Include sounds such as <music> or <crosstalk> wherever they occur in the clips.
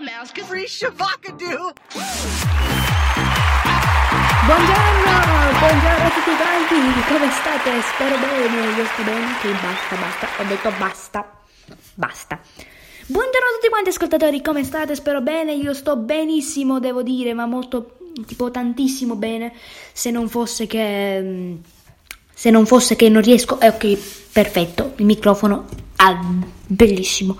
mask free Shavakadu. Buongiorno, buongiorno a tutti quanti, come state? Spero bene, io sto bene, che basta, basta, ho detto basta, basta. Buongiorno a tutti quanti ascoltatori, come state? Spero bene, io sto benissimo, devo dire, ma molto, tipo tantissimo bene, se non fosse che... mm, Se non fosse che non riesco... Eh, ok, perfetto, il microfono... Ah, bellissimo.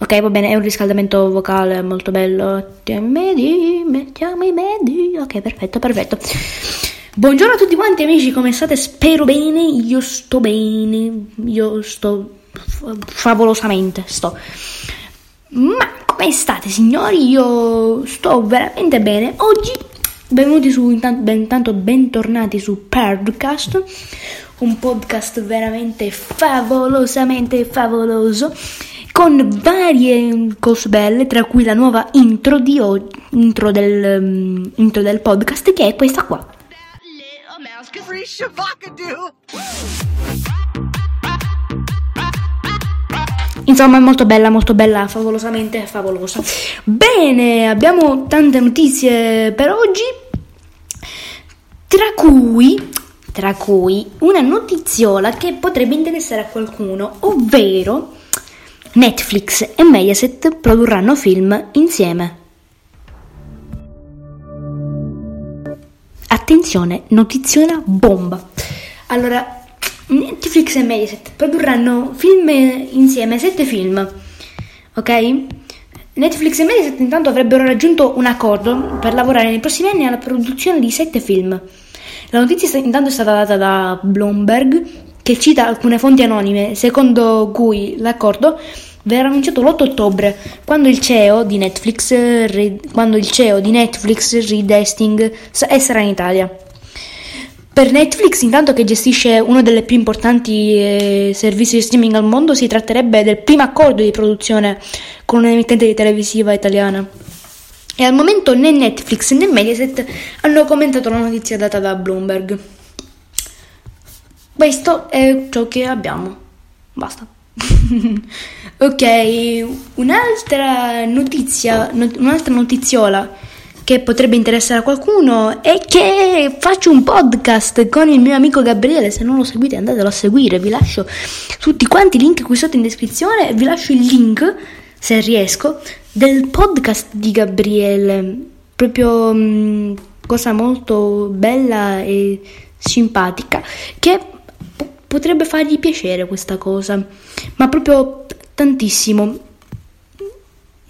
Ok, va bene, è un riscaldamento vocale molto bello. Medi, mettiamo i medi. Ok, perfetto, perfetto. Buongiorno a tutti quanti amici, come state? Spero bene, io sto bene, io sto fa- favolosamente, sto. Ma come state signori? Io sto veramente bene. Oggi benvenuti su, intanto, ben- intanto bentornati su Podcast, un podcast veramente favolosamente favoloso con varie cose belle, tra cui la nuova intro, di intro, del, mm, intro del podcast che è questa qua. Insomma, è molto bella, molto bella, favolosamente favolosa. Bene, abbiamo tante notizie per oggi, tra cui, tra cui una notiziola che potrebbe interessare a qualcuno, ovvero Netflix e Mediaset produrranno film insieme. Attenzione, notiziola bomba. Allora, Netflix e Mediaset produrranno film insieme, sette film, ok? Netflix e Mediaset intanto avrebbero raggiunto un accordo per lavorare nei prossimi anni alla produzione di sette film. La notizia intanto è stata data da Bloomberg, che cita alcune fonti anonime, secondo cui l'accordo verrà annunciato l'8 ottobre, quando il CEO di Netflix, eh, quando il CEO di Netflix Reed Hastings sa- sarà in Italia. Per Netflix, intanto che gestisce uno dei più importanti eh, servizi di streaming al mondo, si tratterebbe del primo accordo di produzione con un'emittente televisiva italiana. E al momento né Netflix né Mediaset hanno commentato la notizia data da Bloomberg. Questo è ciò che abbiamo. Basta. <laughs> ok, un'altra notizia, not- un'altra notiziola che potrebbe interessare a qualcuno è che faccio un podcast con il mio amico Gabriele. Se non lo seguite, andatelo a seguire. Vi lascio tutti quanti i link qui sotto in descrizione. Vi lascio il link, se riesco, del podcast di Gabriele. Proprio mm, cosa molto bella e simpatica. Che p- potrebbe fargli piacere questa cosa. Ma proprio tantissimo.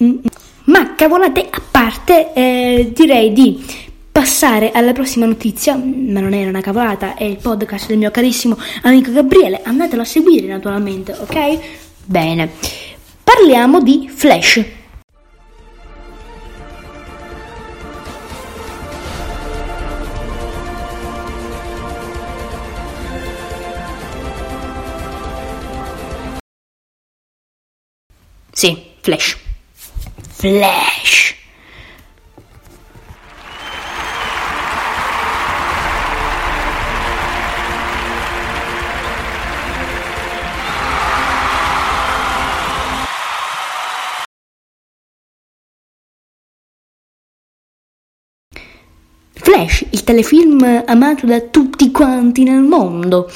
Mm, Ma cavolate a parte, eh, direi di passare alla prossima notizia, ma non era una cavolata, è il podcast del mio carissimo amico Gabriele, andatelo a seguire naturalmente, ok? Bene, parliamo di Flash. Sì, Flash. Flash. Il telefilm amato da tutti quanti nel mondo.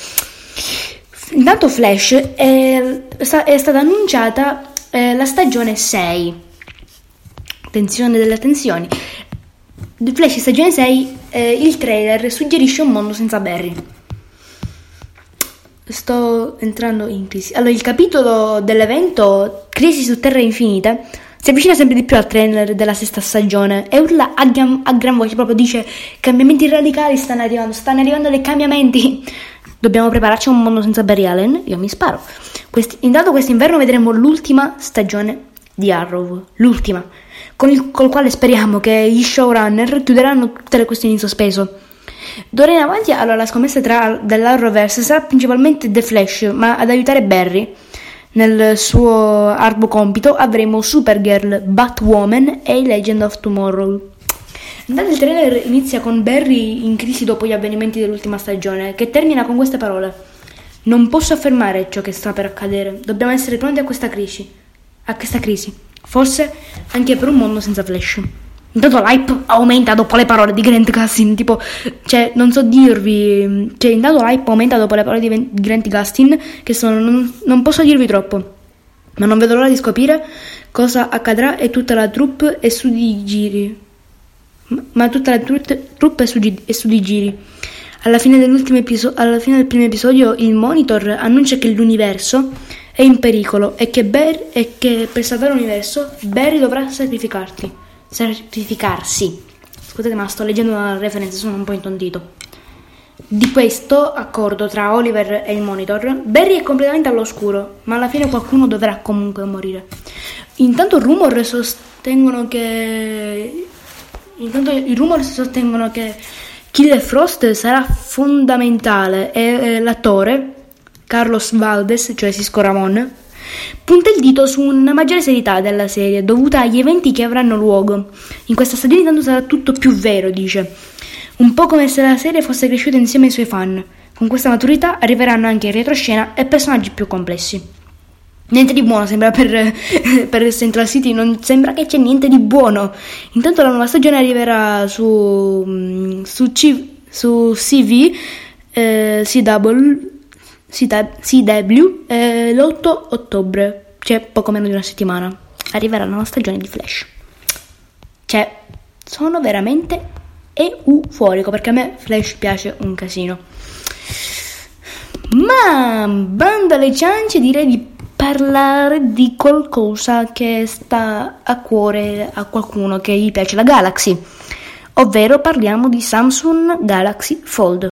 Intanto Flash è, è stata annunciata eh, la stagione 6. Attenzione delle attenzioni. The Flash stagione 6, eh, il trailer suggerisce un mondo senza Barry. Sto entrando in crisi. Allora, il capitolo dell'evento Crisi su Terra Infinita si avvicina sempre di più al trailer della sesta stagione e urla a gran, a gran voce, proprio dice cambiamenti radicali stanno arrivando, stanno arrivando dei cambiamenti. <laughs> Dobbiamo prepararci a un mondo senza Barry Allen? Io mi sparo. Questi- intanto quest'inverno vedremo l'ultima stagione di Arrow, l'ultima, con il col quale speriamo che gli showrunner chiuderanno tutte le questioni in sospeso. D'ora in avanti, allora, la scommessa tra dell'Arrowverse sarà principalmente The Flash, ma ad aiutare Barry nel suo arduo compito avremo Supergirl, Batwoman e Legend of Tomorrow. Intanto il trailer inizia con Barry in crisi dopo gli avvenimenti dell'ultima stagione, che termina con queste parole. Non posso affermare ciò che sta per accadere, dobbiamo essere pronti a questa crisi. a questa crisi. Forse anche per un mondo senza Flash. Intanto l'hype aumenta dopo le parole di Grant Gustin, tipo, cioè, non so dirvi, cioè, intanto l'hype aumenta dopo le parole di Grant Gustin, che sono, non, non posso dirvi troppo, ma non vedo l'ora di scoprire cosa accadrà e tutta la troupe è su di giri. Ma tutta la troupe è su, è su di giri. Alla fine, episo- alla fine del primo episodio il monitor annuncia che l'universo è in pericolo e che, Ber- e che per salvare l'universo Barry dovrà sacrificarti. Sacrificarsi. Scusate ma sto leggendo una referenza, sono un po' intondito. Di questo accordo tra Oliver e il monitor, Barry è completamente all'oscuro, ma alla fine qualcuno dovrà comunque morire. Intanto rumor sostengono che... Intanto i rumor sostengono che Killer Frost sarà fondamentale e eh, l'attore Carlos Valdes, cioè Cisco Ramon, punta il dito su una maggiore serietà della serie dovuta agli eventi che avranno luogo. In questa stagione tanto sarà tutto più vero, dice. Un po' come se la serie fosse cresciuta insieme ai suoi fan. Con questa maturità arriveranno anche in retroscena e personaggi più complessi. Niente di buono sembra per, <laughs> per, Central City, non sembra che c'è niente di buono. Intanto la nuova stagione arriverà su, mm, su, C, su CV, eh, CW, CW eh, l'8 ottobre, cioè poco meno di una settimana. Arriverà la nuova stagione di Flash. Cioè, sono veramente euforico perché a me Flash piace un casino. Ma banda alle ciance direi di parlare di qualcosa che sta a cuore a qualcuno che gli piace la Galaxy, ovvero parliamo di Samsung Galaxy Fold.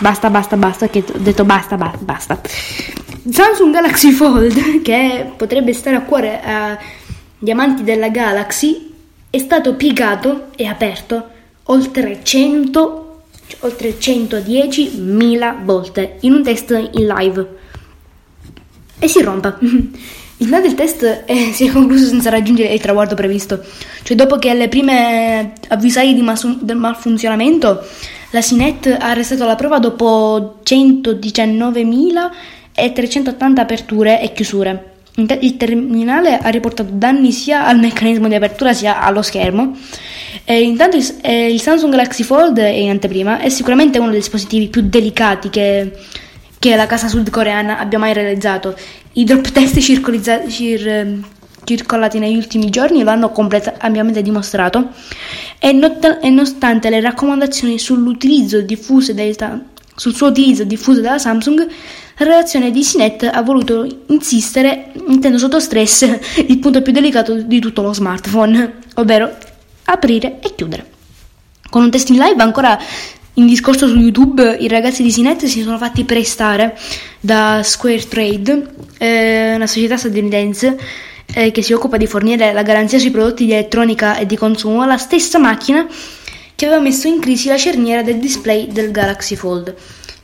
Basta, basta, basta, che ho detto basta, basta, basta. Samsung Galaxy Fold, <laughs> che potrebbe stare a cuore a Diamanti della Galaxy è stato piegato e aperto oltre 100 oltre 110.000 volte in un test in live e si rompe. <laughs> Il finale del test eh, <laughs> si è concluso senza raggiungere il traguardo previsto, cioè dopo che alle prime avvisaglie di malfunzionamento la Sinet ha arrestato la prova dopo 119.380 aperture e chiusure. Il terminale ha riportato danni sia al meccanismo di apertura sia allo schermo. E intanto il, eh, il, Samsung Galaxy Fold è in anteprima, è sicuramente uno dei dispositivi più delicati che, che la casa sudcoreana abbia mai realizzato. I drop test cir, circolati negli ultimi giorni lo hanno completa, ampiamente dimostrato e, not, e nonostante le raccomandazioni sull'utilizzo diffuse dei, sul suo utilizzo diffuso dalla Samsung, la redazione di Sinet ha voluto insistere, mettendo sotto stress <laughs> il punto più delicato di tutto lo smartphone, ovvero aprire e chiudere. Con un test in live ancora in discorso su YouTube, i ragazzi di Sinet si sono fatti prestare da Square Trade, eh, una società statunitense eh, che si occupa di fornire la garanzia sui prodotti di elettronica e di consumo alla stessa macchina che aveva messo in crisi la cerniera del display del Galaxy Fold.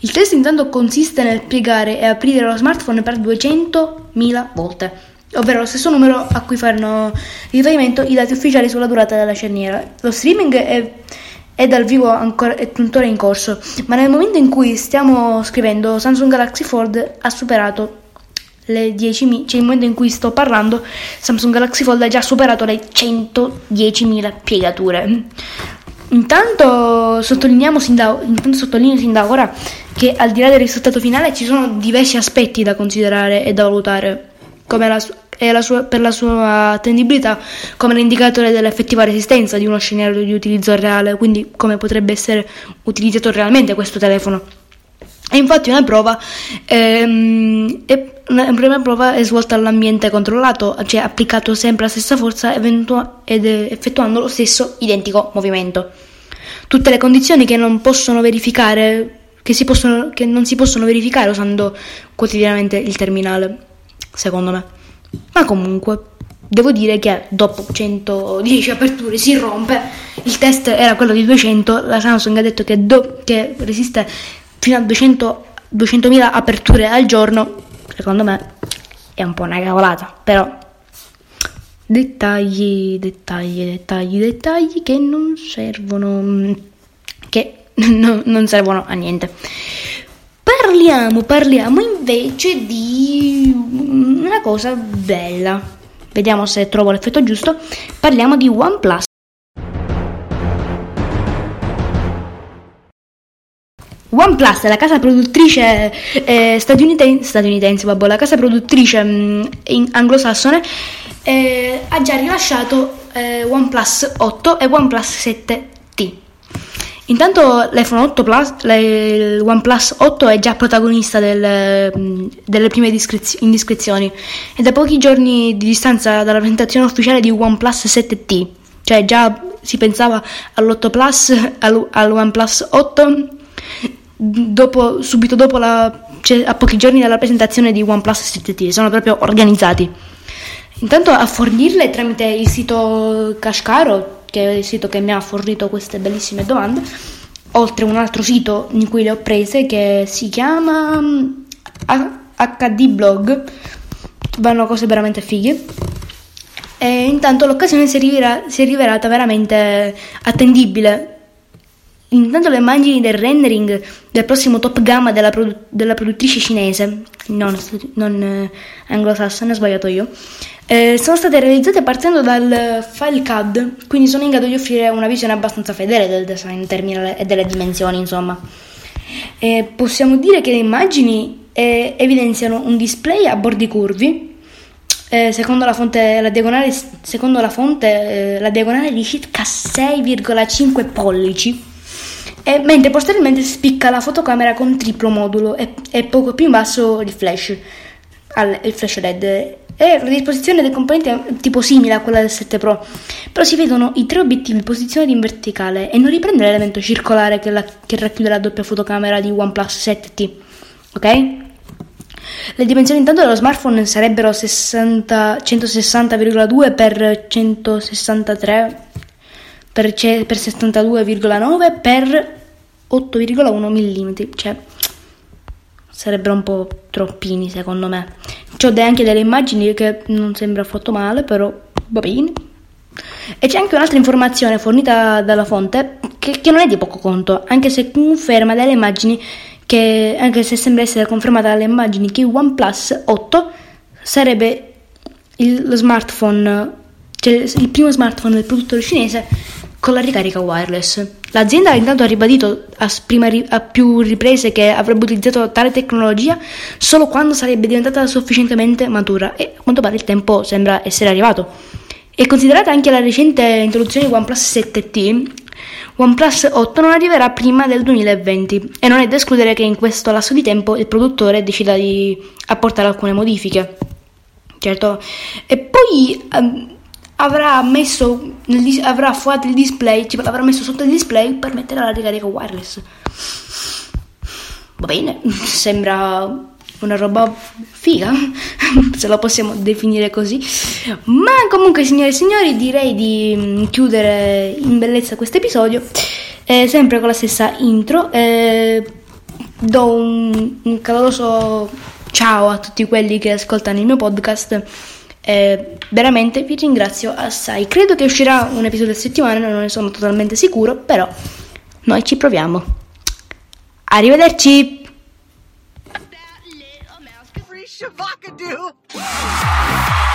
Il test intanto consiste nel piegare e aprire lo smartphone per 200.000 volte, ovvero lo stesso numero a cui fanno riferimento i dati ufficiali sulla durata della cerniera. Lo streaming è, è dal vivo ancora, è tuttora in corso, ma nel momento in cui stiamo scrivendo Samsung Galaxy Fold ha superato le 10.000, cioè il momento in cui sto parlando, Samsung Galaxy Fold ha già superato le 110.000 piegature. Intanto sottolineiamo sin da, intanto sottolineo sin da ora che al di là del risultato finale ci sono diversi aspetti da considerare e da valutare, come la, la sua, per la sua attendibilità come l'indicatore dell'effettiva resistenza di uno scenario di utilizzo reale, quindi come potrebbe essere utilizzato realmente questo telefono. E infatti una prova, ehm, è, una prima prova è svolta all'ambiente controllato, cioè applicato sempre la stessa forza ed effettuando lo stesso identico movimento. Tutte le condizioni che non che, si possono, che non si possono verificare usando quotidianamente il terminale, secondo me. Ma comunque, devo dire che dopo 110 aperture si rompe. Il test era quello di 200, la Samsung ha detto che, do, che resiste fino a 200, 200.000 aperture al giorno, secondo me è un po' una cavolata, però dettagli, dettagli, dettagli, dettagli che non servono, che <laughs> no, non servono a niente. Parliamo, parliamo invece di una cosa bella. Vediamo se trovo l'effetto giusto. Parliamo di OnePlus. OnePlus è la casa produttrice eh, statunitense, statunitense vabbè, la casa produttrice mh, mm, anglosassone, eh, ha già rilasciato eh, OnePlus 8 e OnePlus 7T. Intanto l'iPhone 8 Plus, il OnePlus 8 è già protagonista del, mm, delle prime indiscrezioni e da pochi giorni di distanza dalla presentazione ufficiale di OnePlus 7T, cioè già si pensava all'8 Plus, al, al OnePlus 8 dopo, subito dopo la, cioè, a pochi giorni dalla presentazione di OnePlus 7T, sono proprio organizzati. Intanto a fornirle tramite il sito Kashkaro, che è il sito che mi ha fornito queste bellissime domande, oltre un altro sito in cui le ho prese che si chiama HD Blog, vanno cose veramente fighe. E intanto l'occasione si è rivelata veramente attendibile Intanto le immagini del rendering del prossimo top gamma della, produ- della produttrice cinese, non, non eh, anglosassone, ho sbagliato io, eh, sono state realizzate partendo dal file CAD, quindi sono in grado di offrire una visione abbastanza fedele del design terminale e delle dimensioni, insomma. Eh, possiamo dire che le immagini eh, evidenziano un display a bordi curvi, eh, secondo la fonte, la diagonale, secondo la, fonte, eh, la diagonale di circa 6,5 pollici e, mentre posteriormente spicca la fotocamera con triplo modulo e, e poco più in basso il flash, al, il flash LED. E la disposizione del componente è tipo simile a quella del 7 Pro, però si vedono i tre obiettivi posizionati in verticale e non riprende l'elemento circolare che, la, che racchiude la doppia fotocamera di OnePlus 7T. Ok? Le dimensioni intanto dello smartphone sarebbero 60, 160,2 x 163 per, per 62,9 per 8,1 mm, cioè sarebbero un po' troppini secondo me. C'ho anche delle immagini che non sembra affatto male, però va bene. E c'è anche un'altra informazione fornita dalla fonte che, che non è di poco conto, anche se conferma dalle immagini che, anche se sembra essere confermata dalle immagini che OnePlus 8 sarebbe il, smartphone, cioè il primo smartphone del produttore cinese con la ricarica wireless. L'azienda intanto ha ribadito a, prima, a, più riprese che avrebbe utilizzato tale tecnologia solo quando sarebbe diventata sufficientemente matura e a quanto pare il tempo sembra essere arrivato. E considerata anche la recente introduzione di OnePlus 7T, OnePlus 8 non arriverà prima del 2020 e non è da escludere che in questo lasso di tempo il produttore decida di apportare alcune modifiche. Certo, e poi um, avrà messo nel, avrà fuori il display, tipo l'avrà messo sotto il display per mettere la ricarica wireless. Va bene, <laughs> sembra una roba figa, <laughs> se la possiamo definire così. Ma comunque, signore e signori, direi di mm, chiudere in bellezza questo episodio, eh, sempre con la stessa intro. Eh, do un, un caloroso ciao a tutti quelli che ascoltano il mio podcast eh, veramente vi ringrazio assai. Credo che uscirà un episodio a settimana, non ne sono totalmente sicuro, però noi ci proviamo. Arrivederci! That